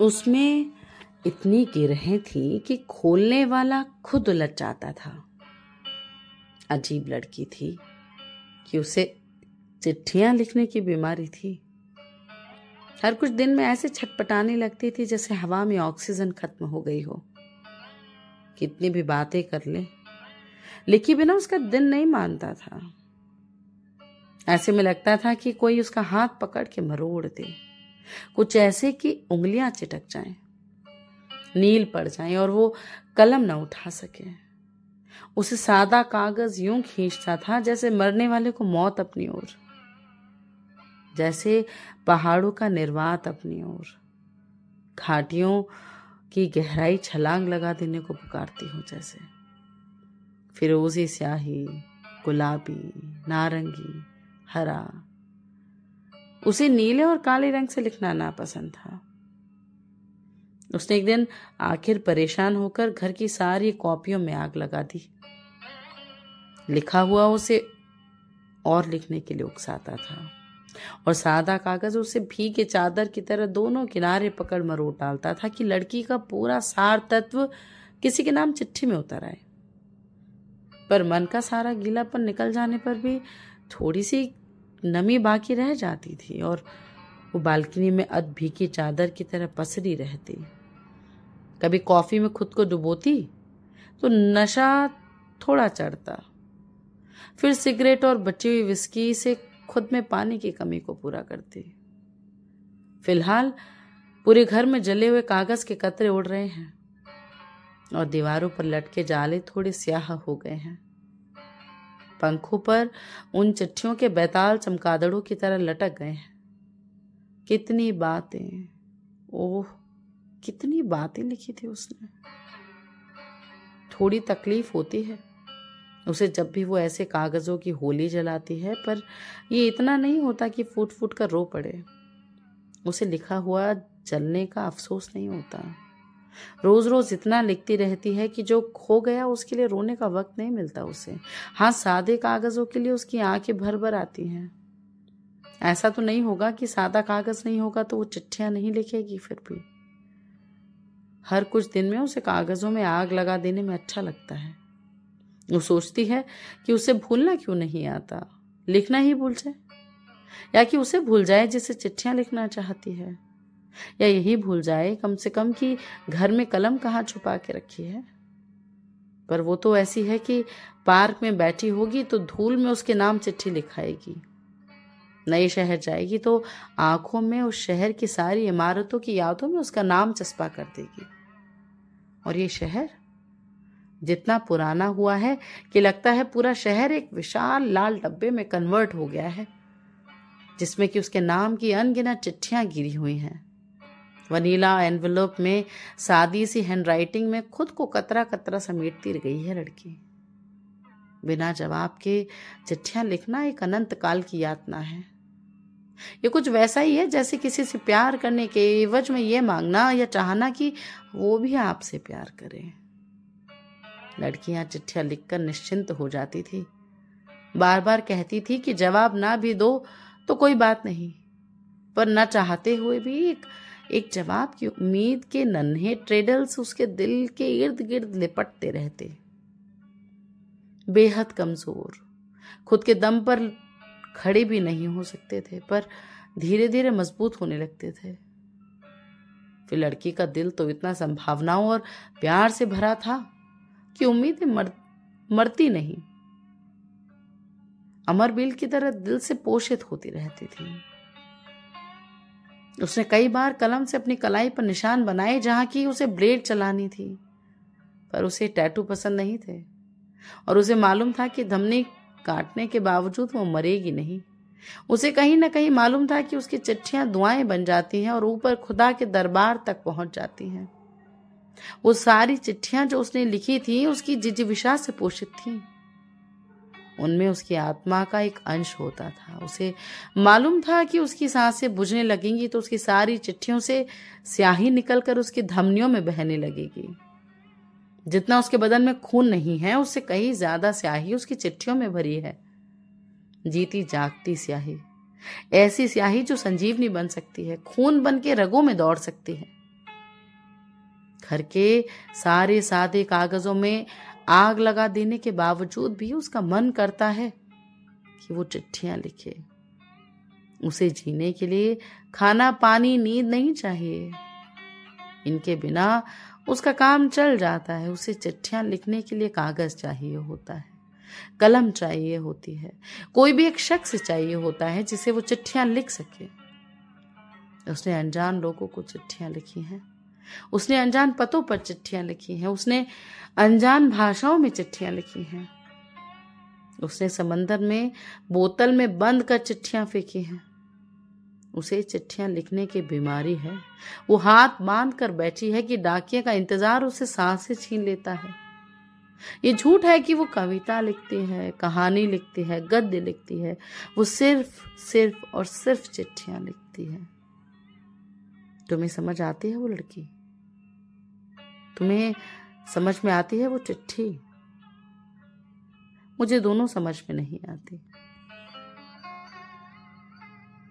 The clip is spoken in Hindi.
उसमें इतनी गिरहें थी कि खोलने वाला खुद उलझ जाता था। अजीब लड़की थी कि उसे चिट्ठियाँ लिखने की बीमारी थी। हर कुछ दिन में ऐसे छटपटाने लगती थी जैसे हवा में ऑक्सीजन खत्म हो गई हो। कितनी भी बातें कर ले, लिखी बिना उसका दिन नहीं मानता था। ऐसे में लगता था कि कोई उसका हाथ पकड़ के मरोड़ दे। कुछ ऐसे कि उंगलियाँ चिटक जाएँ, नील पड़ जाएँ और वो कलम ना उठा सके। उसे सादा कागज़ यूँ खींचता था जैसे मरने वाले को मौत अपनी ओर जैसे पहाड़ों का निर्वात अपनी ओर घाटियों की गहराई छलांग लगा देने को पुकारती हो जैसे। फिरोजी स्याही गुलाबी नारंगी हरा उसे नीले और काले रंग से लिखना नापसंद था। उसने एक दिन आखिर परेशान होकर घर की सारी कॉपियों में आग लगा दी। लिखा हुआ उसे और लिखने के लिए उकसाता था और सादा कागज़ उसे भीगे चादर की तरह दोनों किनारे पकड़ मरोड़ डालता था कि लड़की का पूरा सार तत्व किसी के नाम चिट्ठी में उतर आए। पर मन का सारा गीलापन निकल जाने पर भी थोड़ी सी नमी बाकी रह जाती थी और वो बालकनी में अध भीगी चादर की तरह पसरी रहती। कभी कॉफ़ी में खुद को डुबोती तो नशा थोड़ा चढ़ता। फिर सिगरेट और बची हुई विस्की से खुद में पानी की कमी को पूरा करती। फ़िलहाल, पूरे घर में जले हुए कागज़ के कतरे उड़ रहे हैं और दीवारों पर लटके जाले थोड़े स्याह हो गए हैं। पंखों पर उन चिट्ठियों के बैताल चमकादड़ों की तरह लटक गए हैं। कितनी बातें, ओह, कितनी बातें लिखी थी उसने। थोड़ी तकलीफ़ होती है, उसे जब भी वो ऐसे कागज़ों की होली जलाती है, पर ये इतना नहीं होता कि फूट फूट कर रो पड़े। उसे लिखा हुआ जलने का अफसोस नहीं होता। रोज रोज इतना लिखती रहती है कि जो खो गया, उसके लिए रोने का वक्त नहीं मिलता उसे। हाँ सादे कागजों के लिए उसकी आँखें भर भर आती हैं। ऐसा तो नहीं होगा कि सादा कागज़ नहीं होगा तो वो चिट्ठियाँ नहीं लिखेगी फिर भी। हर कुछ दिन में उसे कागजों में आग लगा देने में अच्छा लगता है। वो सोचती है कि उसे भूलना क्यों नहीं आता? लिखना ही भूल जाए। या कि उसे भूल जाए जिसे चिट्ठियाँ लिखना चाहती है। या यही भूल जाए कम से कम कि घर में कलम कहाँ छुपा के रखी है? पर वो तो ऐसी है कि पार्क में बैठी होगी तो धूल में उसके नाम चिट्ठी लिखाएगी। नए शहर जाएगी तो आँखों में उस शहर की सारी इमारतों की यादों में उसका नाम चस्पा कर देगी। और ये शहर? जितना पुराना हुआ है कि लगता है पूरा शहर एक विशाल लाल डब्बे में कन्वर्ट हो गया है, जिसमें कि उसके नाम की अनगिनत चिट्ठियाँ गिरी हुई हैं। वनीला एनवलोप में सादी सी हैंडराइटिंग में खुद को कतरा कतरा समेटती गई है लड़की। बिना जवाब के चिट्ठियाँ लिखना एक अनंत काल की यातना है। ये कुछ वैसा ही है जैसे किसी से प्यार करने के एवज में ये मांगना या चाहना कि वो भी आपसे प्यार करे। लड़कियाँ चिट्ठियाँ लिखकर निश्चिंत हो जाती थी। बार बार कहती थी कि जवाब ना भी दो तो कोई बात नहीं, पर न चाहते हुए भी एक एक जवाब की उम्मीद के नन्हे ट्रेडल्स उसके दिल के इर्द गिर्द लिपटते रहते। बेहद कमज़ोर। खुद के दम पर खड़े भी नहीं हो सकते थे पर धीरे धीरे मज़बूत होने लगते थे। फिर लड़की का दिल तो इतना संभावनाओं और प्यार से भरा था कि उम्मीदें मर, मरती नहीं। अमर बिल की तरह दिल से पोषित होती रहती थी। उसने कई बार कलम से अपनी कलाई पर निशान बनाए जहाँ की उसे ब्लेड चलानी थी, पर उसे टैटू पसंद नहीं थे। और उसे मालूम था कि धमनी काटने के बावजूद वो मरेगी नहीं। उसे कहीं ना कहीं मालूम था कि उसकी चिट्ठियाँ दुआएँ बन जाती हैं और ऊपर खुदा के दरबार तक पहुँच जाती हैं। वो सारी चिट्ठियाँ जो उसने लिखी थी, उसकी जिजिविशा से पोषित थी। उनमें उसकी आत्मा का एक अंश होता था। उसे मालूम था कि उसकी साँसें बुझने लगेंगी तो उसकी सारी चिट्ठियों से स्याही निकलकर उसकी धमनियों में बहने लगेगी। जितना उसके बदन में खून नहीं है, उससे कहीं ज़्यादा स्याही उसकी चिट्ठियों में भरी है। जीती जागती स्याही। ऐसी स्याही जो संजीवनी बन सकती है, खून बन के रगों में दौड़ सकती है। घर के सारे सादे कागजों में आग लगा देने के बावजूद भी उसका मन करता है कि वो चिट्ठियाँ लिखे। उसे जीने के लिए खाना, पानी, नींद नहीं चाहिए। इनके बिना उसका काम चल जाता है। उसे चिट्ठियाँ लिखने के लिए कागज़ चाहिए होता है, कलम चाहिए होती है, कोई भी एक शख्स चाहिए होता है जिसे वो चिट्ठियाँ लिख सके। उसने अनजान लोगों को चिट्ठियाँ लिखी हैं। उसने अनजान पतों पर चिट्ठियाँ लिखी हैं। उसने अनजान भाषाओं में चिट्ठियाँ लिखी हैं। उसने समंदर में, बोतल में बंद कर चिट्ठियाँ फेंकी हैं। उसे चिट्ठियाँ लिखने की बीमारी है। वो हाथ बाँध कर बैठी है कि डाकिया का इंतज़ार उसे सांस से छीन लेता है। ये झूठ है कि वो कविता लिखती है, कहानी लिखती है, गद्य लिखती है। वो सिर्फ़ सिर्फ़ और सिर्फ़ चिट्ठियाँ लिखती है। तुम्हें समझ आती है वो लड़की? तुम्हें समझ में आती है वो चिट्ठी? मुझे दोनों समझ में नहीं आती।